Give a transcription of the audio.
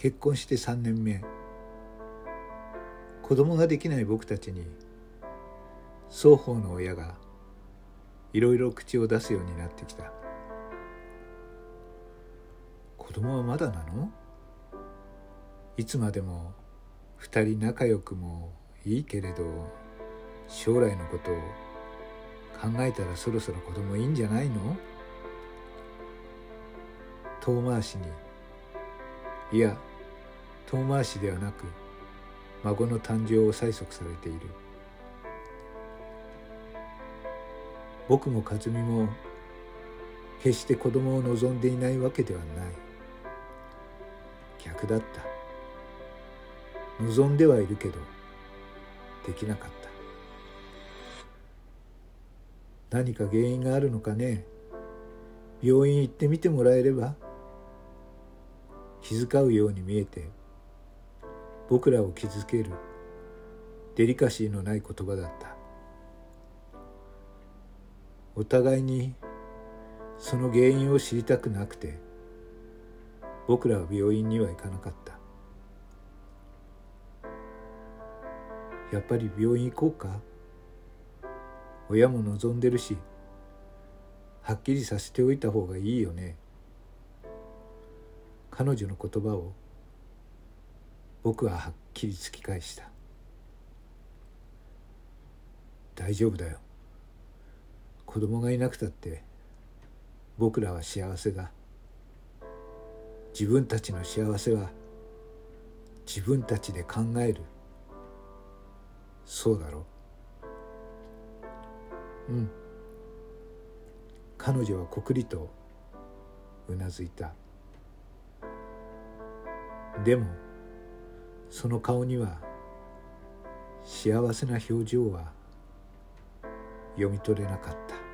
結婚して3年目。子供ができない僕たちに双方の親がいろいろ口を出すようになってきた。子供はまだなの？いつまでも二人仲良くもいいけれど将来のことを考えたらそろそろ子供いいんじゃないの？遠回しに。いや遠回しではなく孫の誕生を催促されている。僕も和美も決して子供を望んでいないわけではない。逆だった。望んではいるけどできなかった。何か原因があるのかね。病院行ってみてもらえれば気遣うように見えて僕らを傷つけるデリカシーのない言葉だった。お互いにその原因を知りたくなくて僕らは病院には行かなかった。やっぱり病院行こうか。親も望んでるしはっきりさせておいた方がいいよね。彼女の言葉を僕ははっきり突き返した。大丈夫だよ。子供がいなくたって僕らは幸せだ。自分たちの幸せは自分たちで考える。そうだろ？ううん。彼女はこくりとうなずいた。でもその顔には幸せな表情は読み取れなかった。